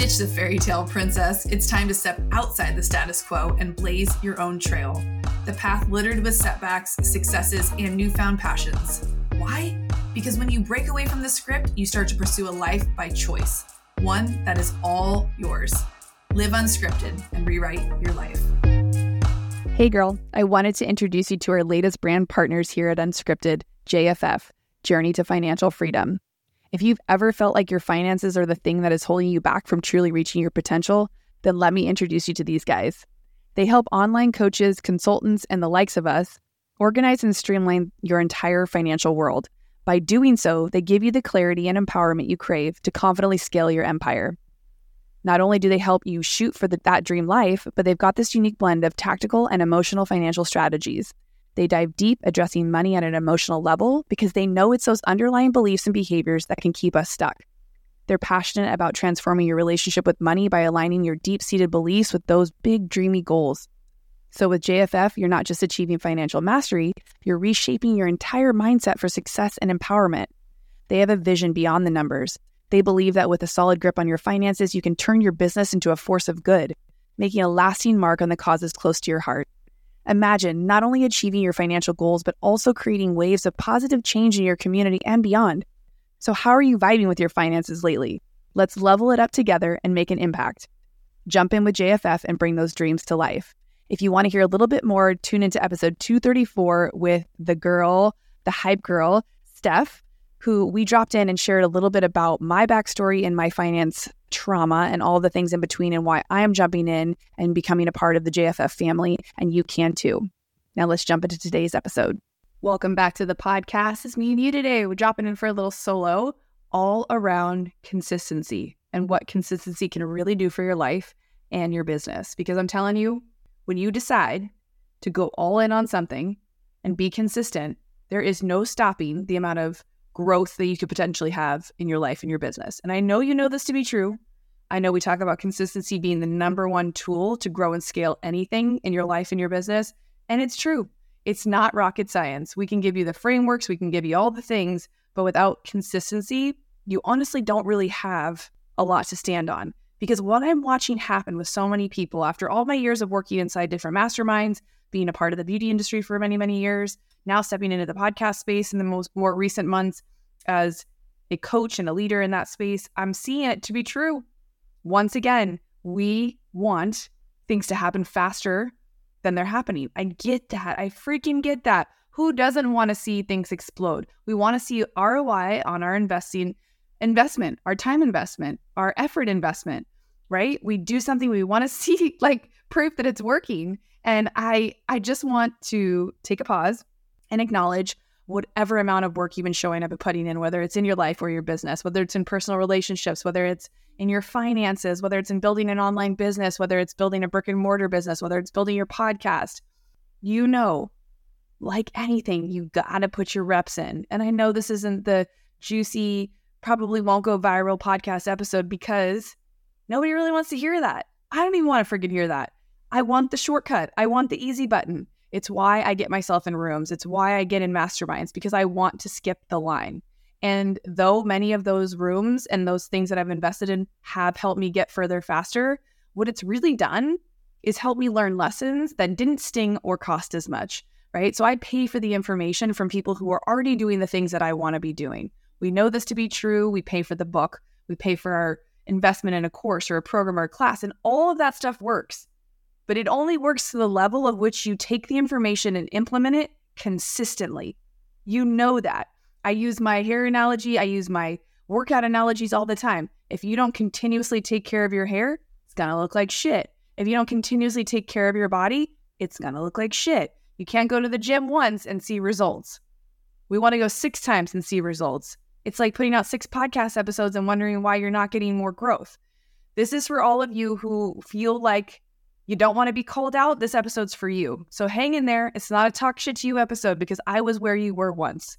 Ditch the fairy tale princess. It's time to step outside the status quo and blaze your own trail. The path littered with setbacks, successes, and newfound passions. Why? Because when you break away from the script, you start to pursue a life by choice, one that is all yours. Live unscripted and rewrite your life. Hey, girl, I wanted to introduce you to our latest brand partners here at Unscripted, JFF, Journey to Financial Freedom. If you've ever felt like your finances are the thing that is holding you back from truly reaching your potential, then let me introduce you to these guys. They help online coaches, consultants, and the likes of us organize and streamline your entire financial world. By doing so, they give you the clarity and empowerment you crave to confidently scale your empire. Not only do they help you shoot for the, that dream life, but they've got this unique blend of tactical and emotional financial strategies they dive deep, addressing money at an emotional level because they know it's those underlying beliefs and behaviors that can keep us stuck. They're passionate about transforming your relationship with money by aligning your deep seated beliefs with those big, dreamy goals. So, with JFF, you're not just achieving financial mastery, you're reshaping your entire mindset for success and empowerment. They have a vision beyond the numbers. They believe that with a solid grip on your finances, you can turn your business into a force of good, making a lasting mark on the causes close to your heart. Imagine not only achieving your financial goals, but also creating waves of positive change in your community and beyond. So, how are you vibing with your finances lately? Let's level it up together and make an impact. Jump in with JFF and bring those dreams to life. If you want to hear a little bit more, tune into episode 234 with the girl, the hype girl, Steph, who we dropped in and shared a little bit about my backstory and my finance trauma and all the things in between and why I am jumping in and becoming a part of the JFF family. And you can too. Now let's jump into today's episode. Welcome back to the podcast. It's me and you today. We're dropping in for a little solo all around consistency and what consistency can really do for your life and your business. Because I'm telling you, when you decide to go all in on something and be consistent, there is no stopping the amount of growth that you could potentially have in your life and your business. And I know you know this to be true. I know we talk about consistency being the number one tool to grow and scale anything in your life and your business. And it's true. It's not rocket science. We can give you the frameworks, we can give you all the things, but without consistency, you honestly don't really have a lot to stand on. Because what I'm watching happen with so many people after all my years of working inside different masterminds, being a part of the beauty industry for many, many years, now stepping into the podcast space in the most more recent months as a coach and a leader in that space, I'm seeing it to be true. Once again, we want things to happen faster than they're happening. I get that. I freaking get that. Who doesn't want to see things explode? We want to see ROI on our investing investment, our time investment, our effort investment, right? We do something we want to see like proof that it's working. And I I just want to take a pause and acknowledge whatever amount of work you've been showing up and putting in, whether it's in your life or your business, whether it's in personal relationships, whether it's in your finances, whether it's in building an online business, whether it's building a brick and mortar business, whether it's building your podcast, you know, like anything, you got to put your reps in. And I know this isn't the juicy, probably won't go viral podcast episode because nobody really wants to hear that. I don't even want to freaking hear that. I want the shortcut. I want the easy button. It's why I get myself in rooms. It's why I get in masterminds because I want to skip the line. And though many of those rooms and those things that I've invested in have helped me get further faster, what it's really done is help me learn lessons that didn't sting or cost as much, right? So I pay for the information from people who are already doing the things that I want to be doing. We know this to be true. We pay for the book, we pay for our investment in a course or a program or a class, and all of that stuff works but it only works to the level of which you take the information and implement it consistently. You know that. I use my hair analogy, I use my workout analogies all the time. If you don't continuously take care of your hair, it's gonna look like shit. If you don't continuously take care of your body, it's gonna look like shit. You can't go to the gym once and see results. We wanna go six times and see results. It's like putting out six podcast episodes and wondering why you're not getting more growth. This is for all of you who feel like you don't want to be called out, this episode's for you. So hang in there. It's not a talk shit to you episode because I was where you were once.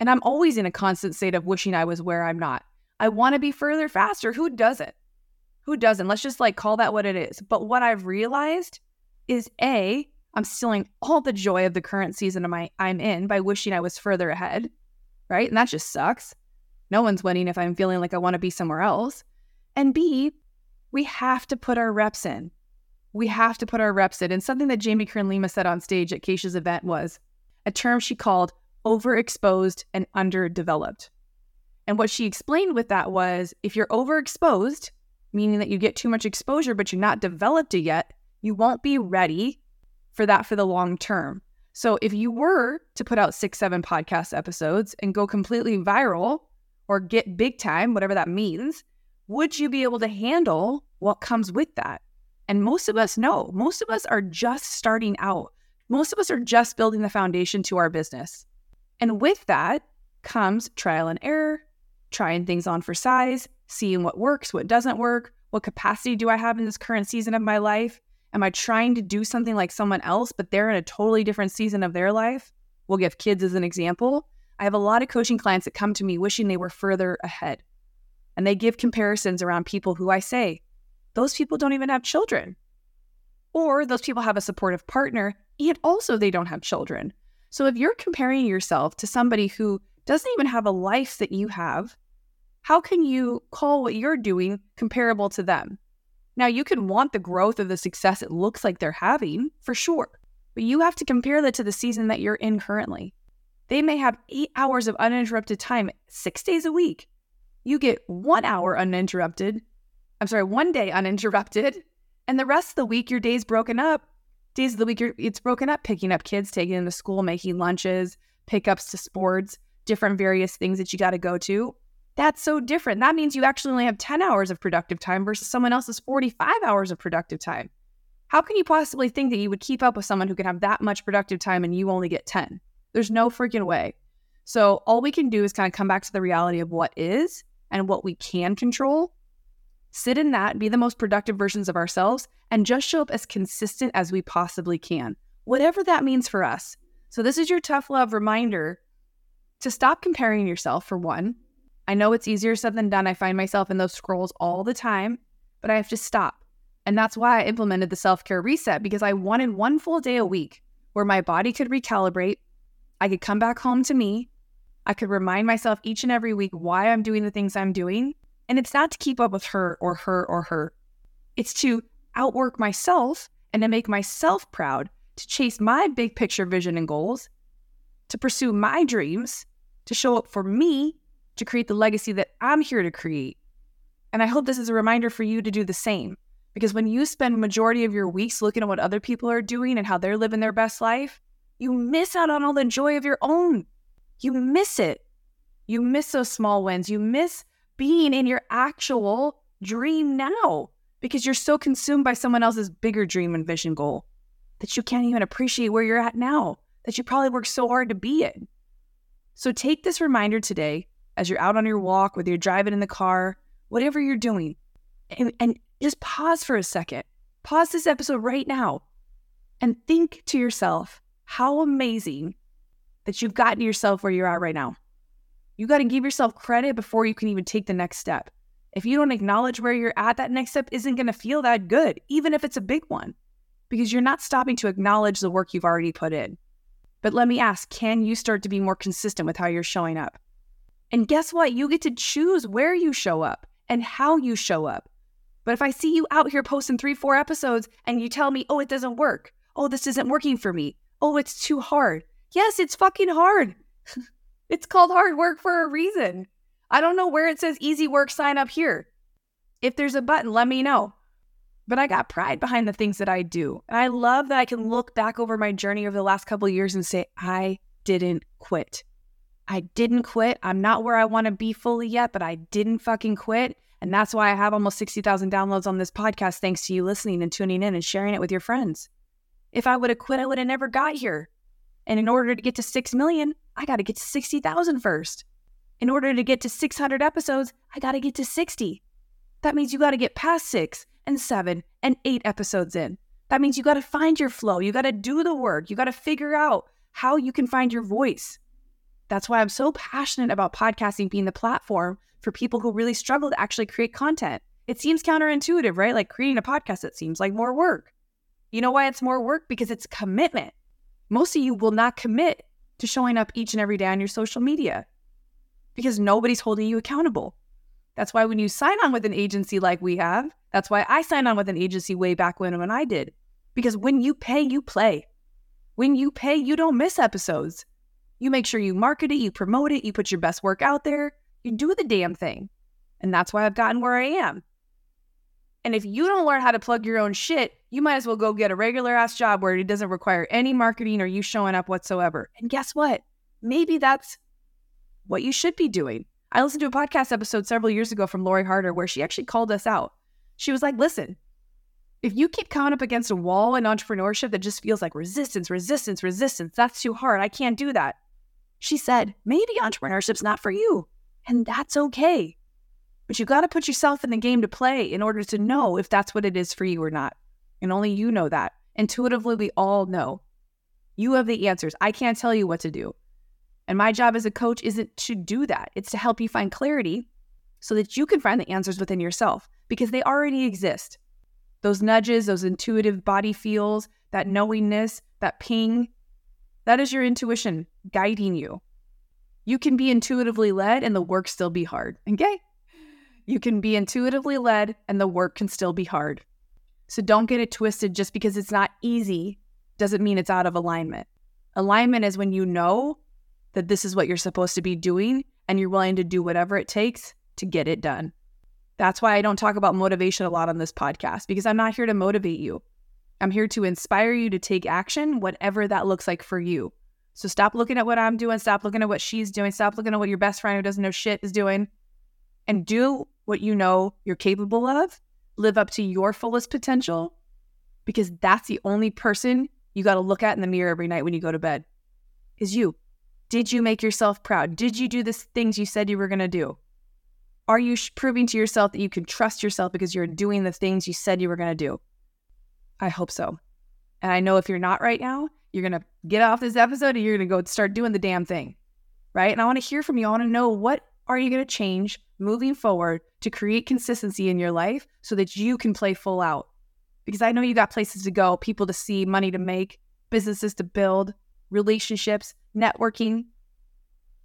And I'm always in a constant state of wishing I was where I'm not. I want to be further faster. Who doesn't? Who doesn't? Let's just like call that what it is. But what I've realized is A, I'm stealing all the joy of the current season my I'm in by wishing I was further ahead. Right? And that just sucks. No one's winning if I'm feeling like I want to be somewhere else. And B, we have to put our reps in. We have to put our reps in. And something that Jamie Kern Lima said on stage at Keisha's event was a term she called overexposed and underdeveloped. And what she explained with that was if you're overexposed, meaning that you get too much exposure, but you're not developed it yet, you won't be ready for that for the long term. So if you were to put out six, seven podcast episodes and go completely viral or get big time, whatever that means, would you be able to handle what comes with that? And most of us know, most of us are just starting out. Most of us are just building the foundation to our business. And with that comes trial and error, trying things on for size, seeing what works, what doesn't work, what capacity do I have in this current season of my life? Am I trying to do something like someone else, but they're in a totally different season of their life? We'll give kids as an example. I have a lot of coaching clients that come to me wishing they were further ahead. And they give comparisons around people who I say, those people don't even have children. Or those people have a supportive partner, and also they don't have children. So if you're comparing yourself to somebody who doesn't even have a life that you have, how can you call what you're doing comparable to them? Now, you can want the growth or the success it looks like they're having, for sure, but you have to compare that to the season that you're in currently. They may have eight hours of uninterrupted time six days a week. You get one hour uninterrupted. I'm sorry, one day uninterrupted. And the rest of the week, your day's broken up. Days of the week, it's broken up picking up kids, taking them to school, making lunches, pickups to sports, different various things that you got to go to. That's so different. That means you actually only have 10 hours of productive time versus someone else's 45 hours of productive time. How can you possibly think that you would keep up with someone who can have that much productive time and you only get 10? There's no freaking way. So, all we can do is kind of come back to the reality of what is and what we can control. Sit in that, be the most productive versions of ourselves, and just show up as consistent as we possibly can, whatever that means for us. So, this is your tough love reminder to stop comparing yourself, for one, I know it's easier said than done. I find myself in those scrolls all the time, but I have to stop. And that's why I implemented the self care reset because I wanted one full day a week where my body could recalibrate. I could come back home to me. I could remind myself each and every week why I'm doing the things I'm doing. And it's not to keep up with her or her or her, it's to outwork myself and to make myself proud, to chase my big picture vision and goals, to pursue my dreams, to show up for me to create the legacy that I'm here to create. And I hope this is a reminder for you to do the same. Because when you spend majority of your weeks looking at what other people are doing and how they're living their best life, you miss out on all the joy of your own. You miss it. You miss those small wins. You miss being in your actual dream now because you're so consumed by someone else's bigger dream and vision goal that you can't even appreciate where you're at now, that you probably worked so hard to be in. So take this reminder today as you're out on your walk, whether you're driving in the car, whatever you're doing, and, and just pause for a second. Pause this episode right now and think to yourself how amazing that you've gotten yourself where you're at right now. You got to give yourself credit before you can even take the next step. If you don't acknowledge where you're at, that next step isn't going to feel that good, even if it's a big one, because you're not stopping to acknowledge the work you've already put in. But let me ask can you start to be more consistent with how you're showing up? And guess what? You get to choose where you show up and how you show up. But if I see you out here posting three, four episodes and you tell me, oh, it doesn't work. Oh, this isn't working for me. Oh, it's too hard. Yes, it's fucking hard. it's called hard work for a reason. I don't know where it says easy work, sign up here. If there's a button, let me know. But I got pride behind the things that I do. And I love that I can look back over my journey over the last couple years and say, I didn't quit. I didn't quit. I'm not where I want to be fully yet, but I didn't fucking quit. And that's why I have almost 60,000 downloads on this podcast, thanks to you listening and tuning in and sharing it with your friends. If I would have quit, I would have never got here. And in order to get to 6 million, I got to get to 60,000 first. In order to get to 600 episodes, I got to get to 60. That means you got to get past six and seven and eight episodes in. That means you got to find your flow. You got to do the work. You got to figure out how you can find your voice. That's why I'm so passionate about podcasting being the platform for people who really struggle to actually create content. It seems counterintuitive, right? Like creating a podcast, it seems like more work. You know why it's more work? Because it's commitment. Most of you will not commit to showing up each and every day on your social media because nobody's holding you accountable. That's why when you sign on with an agency like we have, that's why I signed on with an agency way back when when I did. Because when you pay, you play. When you pay, you don't miss episodes. You make sure you market it, you promote it, you put your best work out there, you do the damn thing. And that's why I've gotten where I am. And if you don't learn how to plug your own shit, you might as well go get a regular ass job where it doesn't require any marketing or you showing up whatsoever. And guess what? Maybe that's what you should be doing. I listened to a podcast episode several years ago from Lori Harder where she actually called us out. She was like, listen, if you keep coming up against a wall in entrepreneurship that just feels like resistance, resistance, resistance, that's too hard. I can't do that. She said, maybe entrepreneurship's not for you. And that's okay. But you got to put yourself in the game to play in order to know if that's what it is for you or not. And only you know that. Intuitively, we all know. You have the answers. I can't tell you what to do. And my job as a coach isn't to do that, it's to help you find clarity so that you can find the answers within yourself because they already exist. Those nudges, those intuitive body feels, that knowingness, that ping, that is your intuition guiding you. You can be intuitively led and the work still be hard. Okay? You can be intuitively led and the work can still be hard. So don't get it twisted just because it's not easy doesn't mean it's out of alignment. Alignment is when you know that this is what you're supposed to be doing and you're willing to do whatever it takes to get it done. That's why I don't talk about motivation a lot on this podcast because I'm not here to motivate you. I'm here to inspire you to take action, whatever that looks like for you. So stop looking at what I'm doing, stop looking at what she's doing, stop looking at what your best friend who doesn't know shit is doing, and do what you know you're capable of, live up to your fullest potential, because that's the only person you got to look at in the mirror every night when you go to bed is you. Did you make yourself proud? Did you do the things you said you were going to do? Are you proving to yourself that you can trust yourself because you're doing the things you said you were going to do? I hope so. And I know if you're not right now, you're going to get off this episode and you're going to go start doing the damn thing. Right. And I want to hear from you. I want to know what are you going to change moving forward to create consistency in your life so that you can play full out? Because I know you got places to go, people to see, money to make, businesses to build, relationships, networking.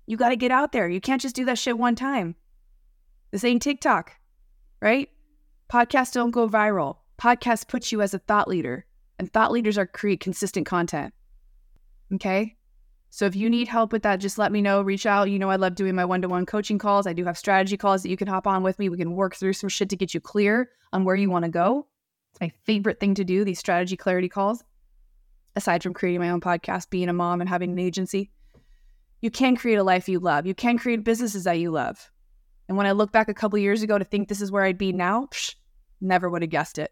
You got to get out there. You can't just do that shit one time. This ain't TikTok, right? Podcasts don't go viral. Podcasts puts you as a thought leader, and thought leaders are create consistent content. Okay? So if you need help with that, just let me know. Reach out. You know, I love doing my one to one coaching calls. I do have strategy calls that you can hop on with me. We can work through some shit to get you clear on where you want to go. It's my favorite thing to do, these strategy clarity calls, aside from creating my own podcast, being a mom, and having an agency. You can create a life you love. You can create businesses that you love. And when I look back a couple years ago to think this is where I'd be now, psh, never would have guessed it.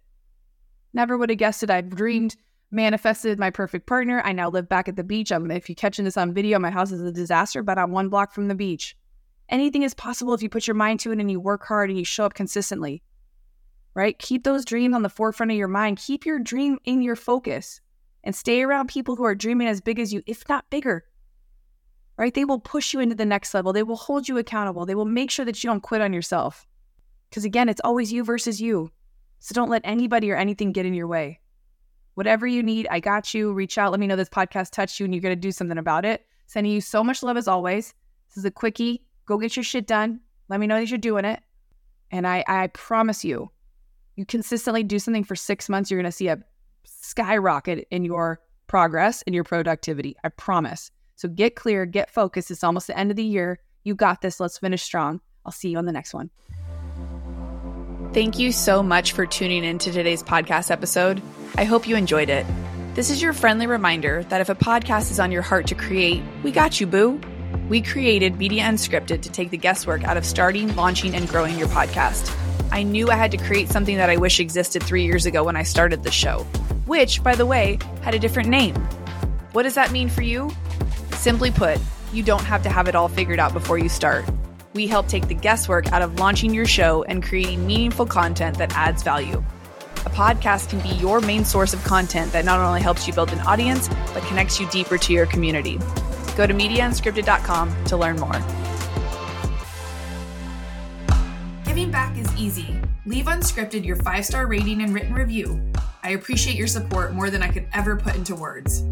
Never would have guessed it. I've mm-hmm. dreamed manifested my perfect partner. I now live back at the beach. I'm, if you're catching this on video, my house is a disaster, but I'm one block from the beach. Anything is possible if you put your mind to it and you work hard and you show up consistently. Right? Keep those dreams on the forefront of your mind. Keep your dream in your focus and stay around people who are dreaming as big as you, if not bigger. Right? They will push you into the next level. They will hold you accountable. They will make sure that you don't quit on yourself. Because again, it's always you versus you. So don't let anybody or anything get in your way. Whatever you need, I got you. Reach out. Let me know this podcast touched you and you're going to do something about it. Sending you so much love as always. This is a quickie. Go get your shit done. Let me know that you're doing it. And I, I promise you, you consistently do something for six months, you're going to see a skyrocket in your progress and your productivity. I promise. So get clear, get focused. It's almost the end of the year. You got this. Let's finish strong. I'll see you on the next one. Thank you so much for tuning in to today's podcast episode. I hope you enjoyed it. This is your friendly reminder that if a podcast is on your heart to create, we got you, boo. We created Media Unscripted to take the guesswork out of starting, launching, and growing your podcast. I knew I had to create something that I wish existed three years ago when I started the show, which, by the way, had a different name. What does that mean for you? Simply put, you don't have to have it all figured out before you start we help take the guesswork out of launching your show and creating meaningful content that adds value. A podcast can be your main source of content that not only helps you build an audience, but connects you deeper to your community. Go to MediaUnscripted.com to learn more. Giving back is easy. Leave Unscripted your five star rating and written review. I appreciate your support more than I could ever put into words.